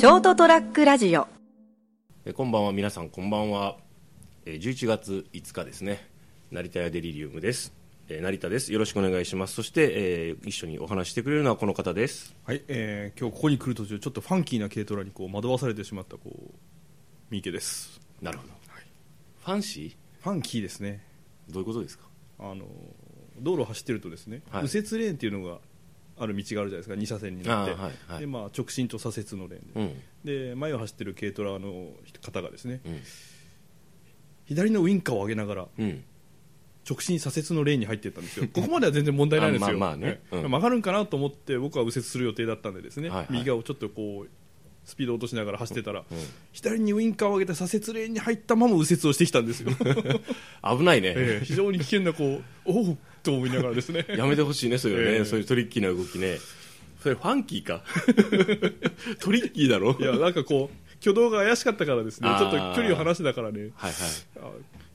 ショートトラックラジオ。えこんばんは。皆さんこんばんは。えー11月5日ですね。成田屋デリリウムです。えー成田です。よろしくお願いします。そして、えー一緒にお話ししてくれるのはこの方です。はい、えー今日ここに来る途中ちょっとファンキーな軽トラにこう惑わされてしまったこう三池です。なるほど、ファンシファンキーですね。ーどういうことですか？あの道路を走ってるとですね、はい。右折レーンっていうのがある道があるじゃないですか2車線になって、はいはい。でまあ、直進と左折のレーンうん。でで前を走ってる軽トラの方がですねうん。左のウインカーを上げながらうん。直進左折のレーンに入っていったんですよ。ここまでは全然問題ないんですよ。あ まあまあね。うん。曲がるんかなと思って僕は右折する予定だったんでですね、はいはい。右側をちょっとこうスピードを落としながら走ってたら、うん左にウインカーを上げて左折レーンに入ったまま右折をしてきたんですよ、危ないね、ええ。非常に危険なこうおうと思いながらですね。やめてほしいねそういうね、ええ。そういうトリッキーな動きね。それファンキーか？トリッキーだろ？いやなんかこう挙動が怪しかったからですね。ちょっと距離を離してたからね。はいはい。あ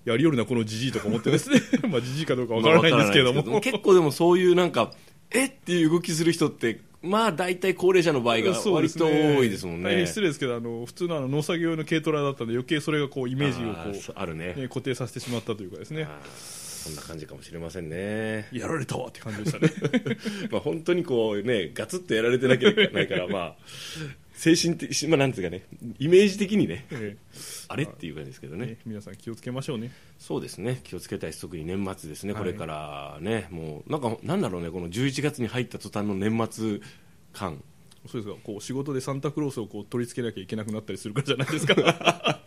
やりよるなこのじじいとか思ってですね。まあじじいかどうかわからないんですけれども、まあ結構でもそういうなんかえっていう動きする人ってまあ大体高齢者の場合が割と多いですもんね。大変失礼ですけどあの普通のあの農作業用の軽トラだったんで余計それがこうイメージをこそうあるね。う、ね、固定させてしまったというかですねそんな感じかもしれませんね。やられたわって感じでしたね。まあ本当にこうねガツッとやられてなきゃいけないからまあ精神的まあなんていうかねイメージ的にねえあれっていう感じですけどね。えね皆さん気をつけましょうね。そうですね。気をつけたい特に年末ですね、はい。これからねもうなんかなんだろうねこの11月に入った途端の年末感。そうですか。こう仕事でサンタクロースをこう取り付けなきゃいけなくなったりするからじゃないですか。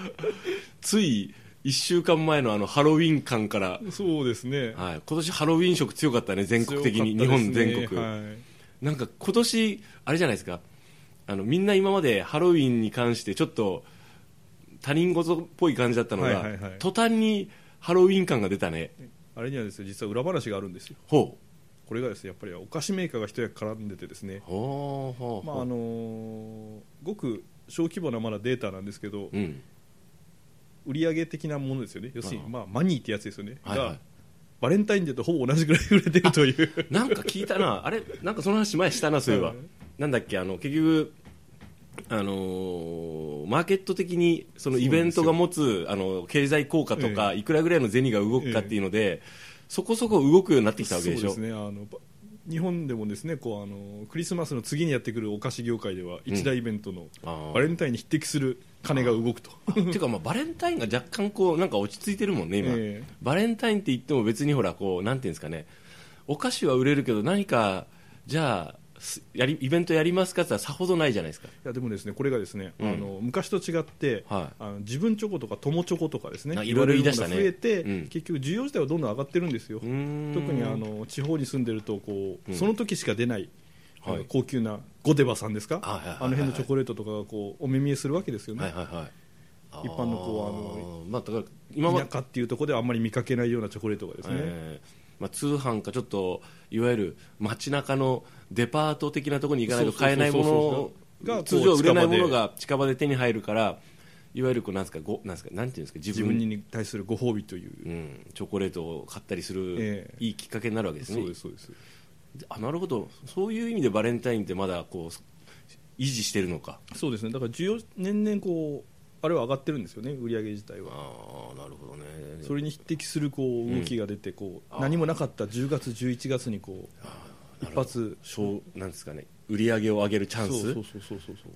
つい1週間前のあのハロウィン感から。そうですね。はい、今年ハロウィン色強かったね全国的に、ね。本全国、はい。なんか今年あれじゃないですか。あのみんな今までハロウィンに関してちょっと他人事っぽい感じだったのが、はいはいはい。途端にハロウィン感が出たね。あれにはですね実は裏話があるんですよ。ほこれがですねやっぱりお菓子メーカーが一役絡んでてですね。うほうほう。まああのーごく小規模なまだデータなんですけど、うん売上的なものですよね。要するに、うんまあ、マニーってやつですよね、はいはい。がバレンタインデーとほぼ同じぐらい売れてるという。なんか聞いたな。あれなんかその話前したなそういえば、はい。なんだっけあの結局あのーマーケット的にそのイベントが持つあの経済効果とか、いくらぐらいの銭が動くかっていうので、そこそこ動くようになってきたわけでしょ。そうですね。あのば日本でもですねこうあのクリスマスの次にやってくるお菓子業界では一大イベントのバレンタインに匹敵する金が動くと。っていうかまあバレンタインが若干こうなんか落ち着いてるもんね今、ええ。バレンタインって言っても別にほらこうなんていうんですかね。お菓子は売れるけど何かじゃあすやりイベントやりますかってさほどないじゃないですか。いやでもですねこれがですね、うん。あの昔と違って、はい。あの自分チョコとか友チョコとかですねあいろいろ言い出したね。増えて、うん。結局需要自体はどんどん上がってるんですよ。特にあの地方に住んでるとこう、うん。その時しか出ない、高級なゴデバさんですか、あの辺のチョコレートとかがこうお目見えするわけですよね、はいはいはい。一般のこうあーまあだから今田舎っていうところではあんまり見かけないようなチョコレートがですね、えーまあ、通販かちょっといわゆる街中のデパート的なところに行かないと買えないもそうそうそう。そうがの通常売れないものが近場で手に入るからいわゆるこうなんですかごなんですかなんていうんですか自分。に対するご褒美という、うん、チョコレートを買ったりする、ええ。いいきっかけになるわけですね。そうですそうです。あなるほど。そういう意味でバレンタインってまだこう維持してるのか。そうですね。だから需要年々こうあれは上がってるんですよね売り上げ自体は。ああなるほどね。それに匹敵するこう動きが出てこう、何もなかった10月11月にこう一発。小なんですかね売り上げを上げるチャンス？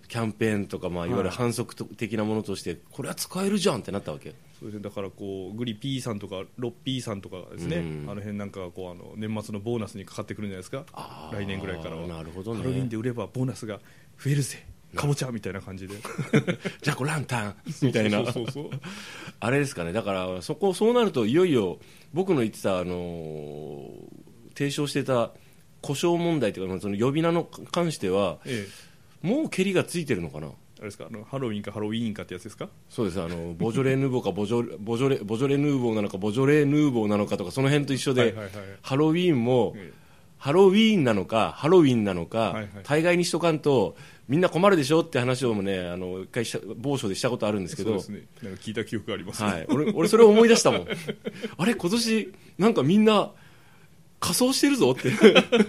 キャンペーンとか、まあ、いわゆる反則的なものとして、これは使えるじゃんってなったわけ？そうですねだからこうグリ P さんとかロッピーさんとかがですね、うん。あの辺なんかがこうあの年末のボーナスにかかってくるんじゃないですか？来年ぐらいからは。なるほどね。ハロウィンで売ればボーナスが増えるぜかぼちゃみたいな感じで。ジャコランタンみたいな。あれですかね。だからそこそうなるといよいよ僕の言ってた、あのー提唱してた故障問題というかその呼び名の関してはええ。もう蹴りがついてるのかな。あれですか？あのハロウィンかハロウィーンかってやつですか？そうです。あのボジョレ・ヌーボーかボジョボジョレボジョレ・ヌーボーなのかボジョレ・ヌーボーなのかとかその辺と一緒で、はいはいはい。ハロウィーンも、ええ。ハロウィーンなのかハロウィンなのか、はいはい。大概にしとかんとみんな困るでしょって話をもねあの一回某所でしたことあるんですけど。そうですね。なんか聞いた記憶がありますね、はい、俺俺それを思い出したもん。あれ今年なんかみんな仮装してるぞって。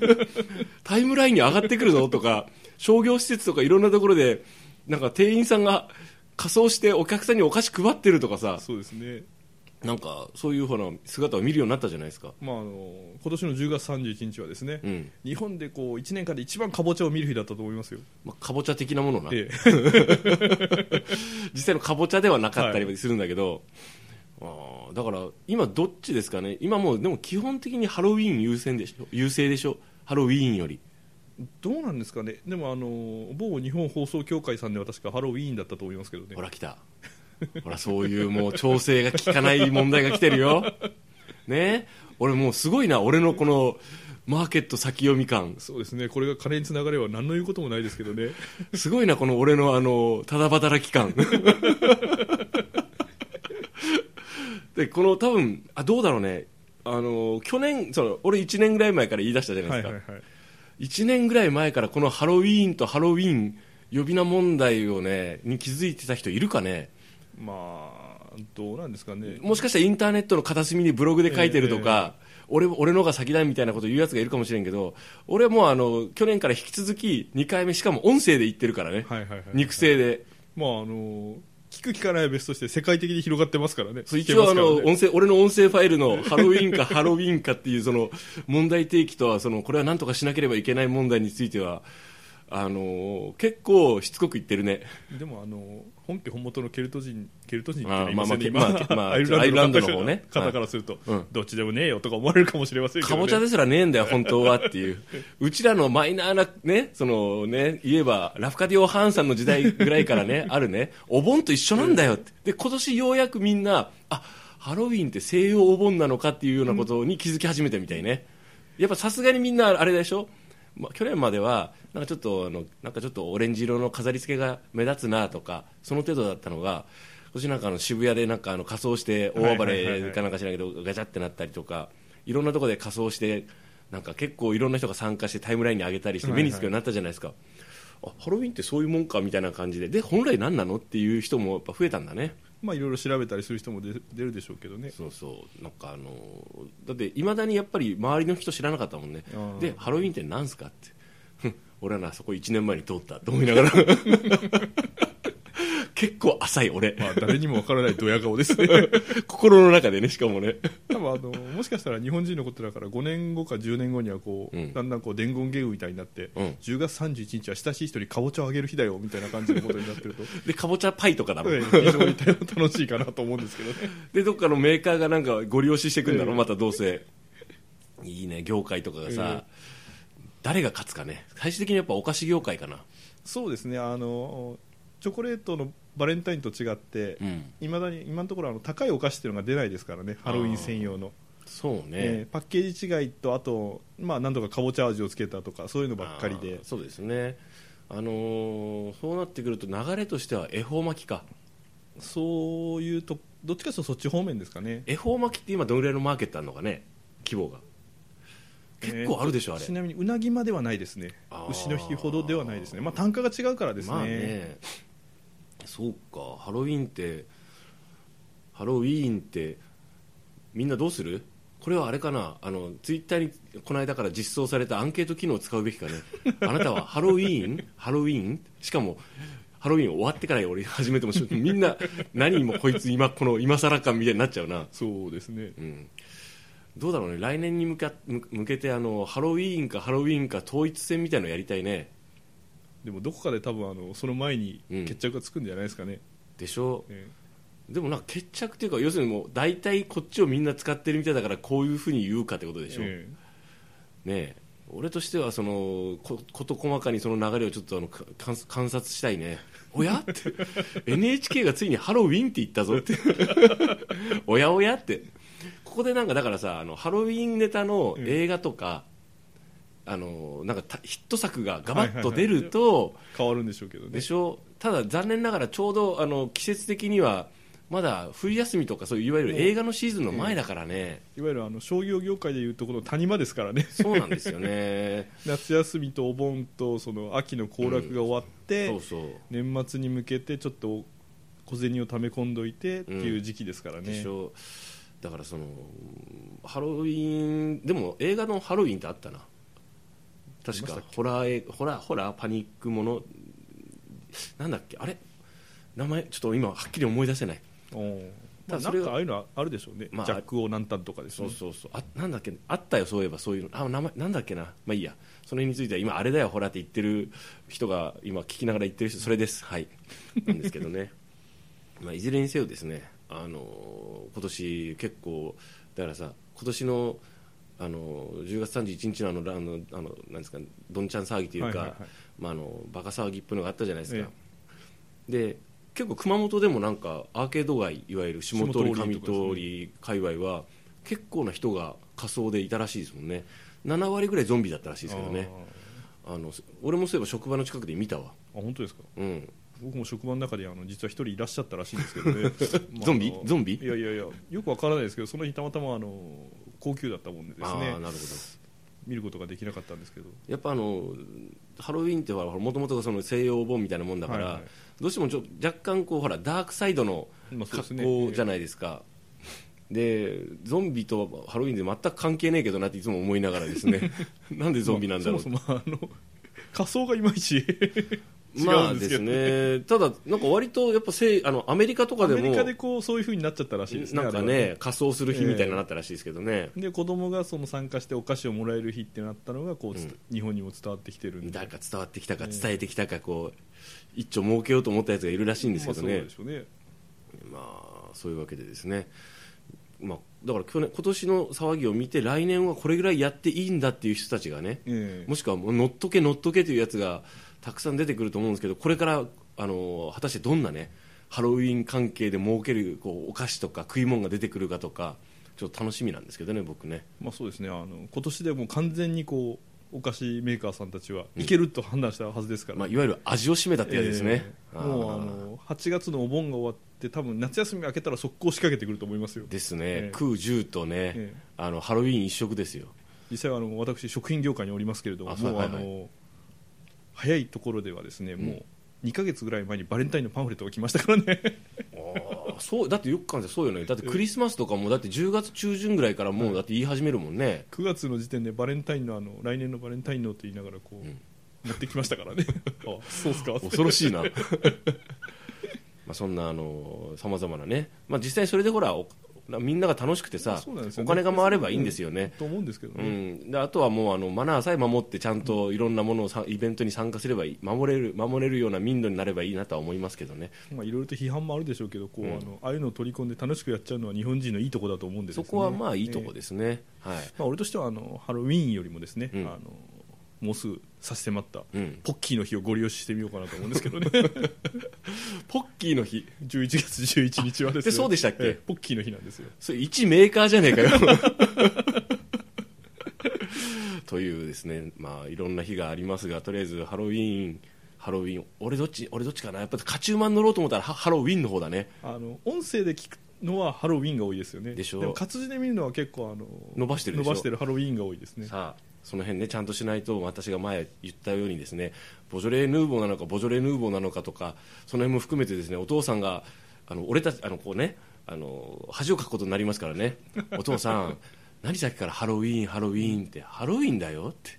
タイムラインに上がってくるぞとか商業施設とかいろんなところでなんか店員さんが仮装してお客さんにお菓子配ってるとかさ。そうですねなんかそういうほら姿を見るようになったじゃないですか、まあ、あの今年の10月31日はですね、うん。日本でこう1年間で一番かぼちゃを見る日だったと思いますよ、まあ、かぼちゃ的なものな、え 実際のかぼちゃではなかったりするんだけど、あーだから今どっちですかね。今もうでも基本的にハロウィーン優先でしょ？優勢でしょ？ハロウィーンより。えどうなんですかね、でもあの某日本放送協会さんでは確かハロウィーンだったと思いますけどね。ほ、ら来た ほらそういうもう調整が効かない問題が来てるよ。ね。俺もうすごいな俺のこのマーケット先読み感。そうですね。これが金につながれば何の言うこともないですけどね、すごいなこの俺のあのただ働き感。でこの多分あどうだろうね。あの去年その俺1年ぐらい前から言い出したじゃないですか、はいはいはい、1年ぐらい前からこのハロウィーンとハロウィーン呼び名問題をねに気づいてた人いるかね？まあ、どうなんですかね、もしかしたらインターネットの片隅にブログで書いてるとか、俺俺のが先だみたいなこと言うやつがいるかもしれんけど俺はもうあの去年から引き続き2回目しかも音声で言ってるからね、はいはいはい、肉声で。まああの聞く聞かないは別として世界的に広がってますからね、一応あの音声俺の音声ファイルのハロウィーンかハロウィーンかっていうその問題提起とはそのこれは何とかしなければいけない問題についてはあの結構しつこく言ってるね。でもあの本家本元のケルト人ケルト人って言いますよねまあまあ今まあアイルランドアイルランドの方ね。方からすると、うん。どっちでもねえよとか思われるかもしれませんけど、ね、かぼちゃですらねえんだよ、本当はっていう、うちらのマイナーな、ね、そのね、言えば、ラフカディオ・ハーンさんの時代ぐらいからね、あるね、お盆と一緒なんだよって、で今年ようやくみんな、あハロウィンって西洋お盆なのかっていうようなことに気づき始めたみたいね、やっぱさすがにみんな、あれでしょ、まあ、去年までは、なんかちょっとあの、なんかちょっとオレンジ色の飾り付けが目立つなとか、その程度だったのが、今年なんかあの渋谷でなんかあの仮装して大暴れかなんかしないけどガチャってなったりとかいろんなところで仮装してなんか結構いろんな人が参加してタイムラインに上げたりして目につくようになったじゃないですか、あハロウィンってそういうもんかみたいな感じで。で本来何なのっていう人もやっぱ増えたんだねまあいろいろ調べたりする人も出出るでしょうけどね。そうそう。なんかあのだっていまだにやっぱり周りの人知らなかったもんね。でハロウィンって何すかって。俺はなそこ1年前に通ったと思いながら 結構浅い俺、まあ誰にもわからないドヤ顔です。ね 心の中でねしかもね。多分あのもしかしたら日本人のことだから5年後か10年後にはこう、うん。だんだんこう伝言ゲームみたいになって、うん。10月31日は親しい人にかぼちゃをあげる日だよみたいな感じのことになってると。でかぼちゃパイとかだろ、え え非常に楽しいかなと思うんですけどねでどっかのメーカーがなんかご利用ししてくんだろ、ええまたどうせ。いいね業界とかがさ、誰が勝つかね。最終的にやっぱお菓子業界かな。そうですね。あのチョコレートのバレンタインと違ってうん。いま、未だに今のところあの高いお菓子っていうのが出ないですからねハロウィン専用の、そうね、えーパッケージ違いとあと、まあ、何度かかぼちゃ味をつけたとかそういうのばっかりで。そうですね。あのーそうなってくると流れとしては恵方巻きか。そういうとどっちかというとそっち方面ですかね。恵方巻きって今どのぐらいのマーケットあるのかね規模が。結構あるでしょ、あれ。ちなみにうなぎまではないですね。牛の日ほどではないですね、まあ、単価が違うからですね,、まあねそうか。ハロウィンってハロウィーンってみんなどうする？これはあれかな？あのツイッターにこの間から実装されたアンケート機能を使うべきかね？あなたはハロウィーン？ハロウィーン？しかもハロウィーン終わってから俺始めてもみんな何もこいつ今この今更感みたいになっちゃうな。そうですね。うん。どうだろうね。来年に向か向向けてあのハロウィーンかハロウィーンか統一戦みたいのやりたいねでもどこかで多分あのその前にうん。決着がつくんじゃないですかね、でしょ？えでもなんか決着っていうか要するにもう大体こっちをみんな使ってるみたいだからこういうふうに言うかってことでしょ、えねえ。俺としてはそのこ事細かにその流れをちょっとあのか観観察したいね。おや？って。NHK がついにハロウィンって言ったぞって。おやおや？って。ここでなんかだからさあのハロウィンネタの映画とか、あのなんかたヒット作がガバッと出ると、え変わるんでしょうけどね。でしょ？ただ残念ながらちょうどあの季節的にはまだ冬休みとかそういういわゆる映画のシーズンの前だからね、いわゆるあの商業業界でいうところの谷間ですからね。そうなんですよね。夏休みとお盆とその秋の行楽が終わって、そうそう。年末に向けてちょっと小銭を貯め込んどいてっていう時期ですからね、でしょ？だからそのハロウィンでも映画のハロウィンってあったな確か。ホラーえホラーホラーパニックもの。なんだっけ？あれ？名前ちょっと今はっきり思い出せない。おー。まあ、ただそれがなんかああいうのはあるでしょうね、まあジャック・オー・ナンタンとかですね。そうそうそう。あなんだっけ？あったよそういえばそういうの。あ名前なんだっけな？まあいいや。その辺については今あれだよほらって言ってる人が今聞きながら言ってる人それです。はい。なんですけどね。まあいずれにせよですねあの今年結構だからさ今年のあの10月31日のあのあのあのなんですかどんちゃん騒ぎというか、バカ騒ぎっぽいのがあったじゃないですか。え、で結構熊本でもなんかアーケード街いわゆる下通り上通り界隈は結構な人が仮装でいたらしいですもんね。7割ぐらいゾンビだったらしいですけどね。あの俺もそういえば職場の近くで見たわ。あ本当ですか？うん。僕も職場の中であの実は一人いらっしゃったらしいんですけどね。まあゾンビ？ゾンビ？いやいやいやよくわからないですけどその日たまたまあの高級だったもんでですねああなるほど。見ることができなかったんですけど。やっぱあのハロウィーンってもともとその西洋盆みたいなもんだから、はいはい。どうしてもちょ若干こうほらダークサイドの格好じゃないですか、でゾンビとハロウィーンで全く関係ねえけどなっていつも思いながらですね。なんでゾンビなんだろう。そもそもあの仮装がいまいち。違まあですね、ただ、なんか割とやっぱせいあのアメリカとかでもアメリカでこうそういうふうになっちゃったらしいですねなんかね仮装する日みたいになったらしいですけどね、で子供がその参加してお菓子をもらえる日ってなったのがこう、つうん。日本にも伝わってきてるんで。誰か伝わってきたかええ伝えてきたかこう一丁儲けようと思ったやつがいるらしいんですけどね。まあそうそういうわけでですね、まあ、だから去年今年の騒ぎを見て来年はこれぐらいやっていいんだっていう人たちがねええ。もしくはもう乗っとけ乗っとけというやつがたくさん出てくると思うんですけどこれからあの果たしてどんなねハロウィン関係で儲けるこうお菓子とか食い物が出てくるかとかちょっと楽しみなんですけどね僕ね。まあそうですね。あの今年でもう完全にこうお菓子メーカーさんたちはいけると判断したはずですから、まあ、いわゆる味を占めたってやつですね、ええ。もうあの8月のお盆が終わって多分夏休み明けたら速攻仕掛けてくると思いますよ。ですね、ええ。空10とね、ええ。あのハロウィーン一色ですよ。実際はあの私食品業界におりますけれどもはいはい。の早いところではですね、もう2か月ぐらい前にバレンタインのパンフレットが来ましたからね。ああそうだってよく考えてそうよね。だってクリスマスとかもだって10月中旬ぐらいからもうだって言い始めるもんね、9月の時点でバレンタインのあの来年のバレンタインのと言いながらこう、ん。持ってきましたからね。あそうっすか。恐ろしいな。まあそんなさまざまなね、まあ、実際それでほらおみんなが楽しくてさ、ね。お金が回ればいいんですよね、と思うんですけどうね、ん、であとはもうあのマナーさえ守ってちゃんといろんなものをさイベントに参加すればいい守れる守れるような民度になればいいなとは思いますけどね。まあ、いろいろと批判もあるでしょうけどこう、うん。あのああいうのを取り込んで楽しくやっちゃうのは日本人のいいとこだと思うんでです、ね、そこはまあいいとこす、ですね、はい。まあ、俺としてはあのハロウィーンよりもですね、うん。あのもうすぐ差し迫った、うん。ポッキーの日をご利用ししてみようかなと思うんですけどね ポッキーの日。11月11日はですねでそうでしたっけ？ええポッキーの日なんですよ。それ一メーカーじゃねえかよ。というですねまあいろんな日がありますがとりあえずハロウィーンハロウィン俺どっち俺どっちかな？やっぱカチューマン乗ろうと思ったらハハロウィンの方だね。あの音声で聞くのはハロウィンが多いですよね。でしょも活字で見るのは結構あの伸ばしてる伸ばしてるハロウィンが多いですね。さあその辺ねちゃんとしないと私が前言ったようにですねボジョレーヌーボーなのかボジョレーヌーボーなのかとかその辺も含めてですねお父さんがあの俺たちあのこうねあの恥をかくことになりますからね。お父さん何さっきからハロウィーンハロウィーンってハロウィーンだよって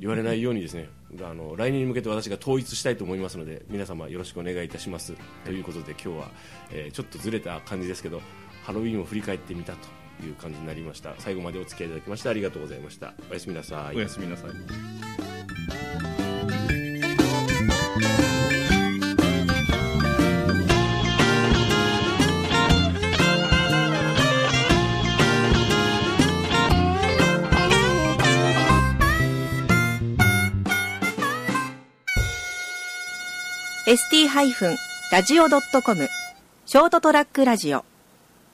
言われないようにですねあの来年に向けて私が統一したいと思いますので皆様よろしくお願いいたします。ということで今日は、えーちょっとずれた感じですけどハロウィーンを振り返ってみたと。いう感じになりました。最後までお付き合いいただきましてありがとうございました。おやすみなさい。おやすみなさい。ST-radio.com ショートトラックラジオ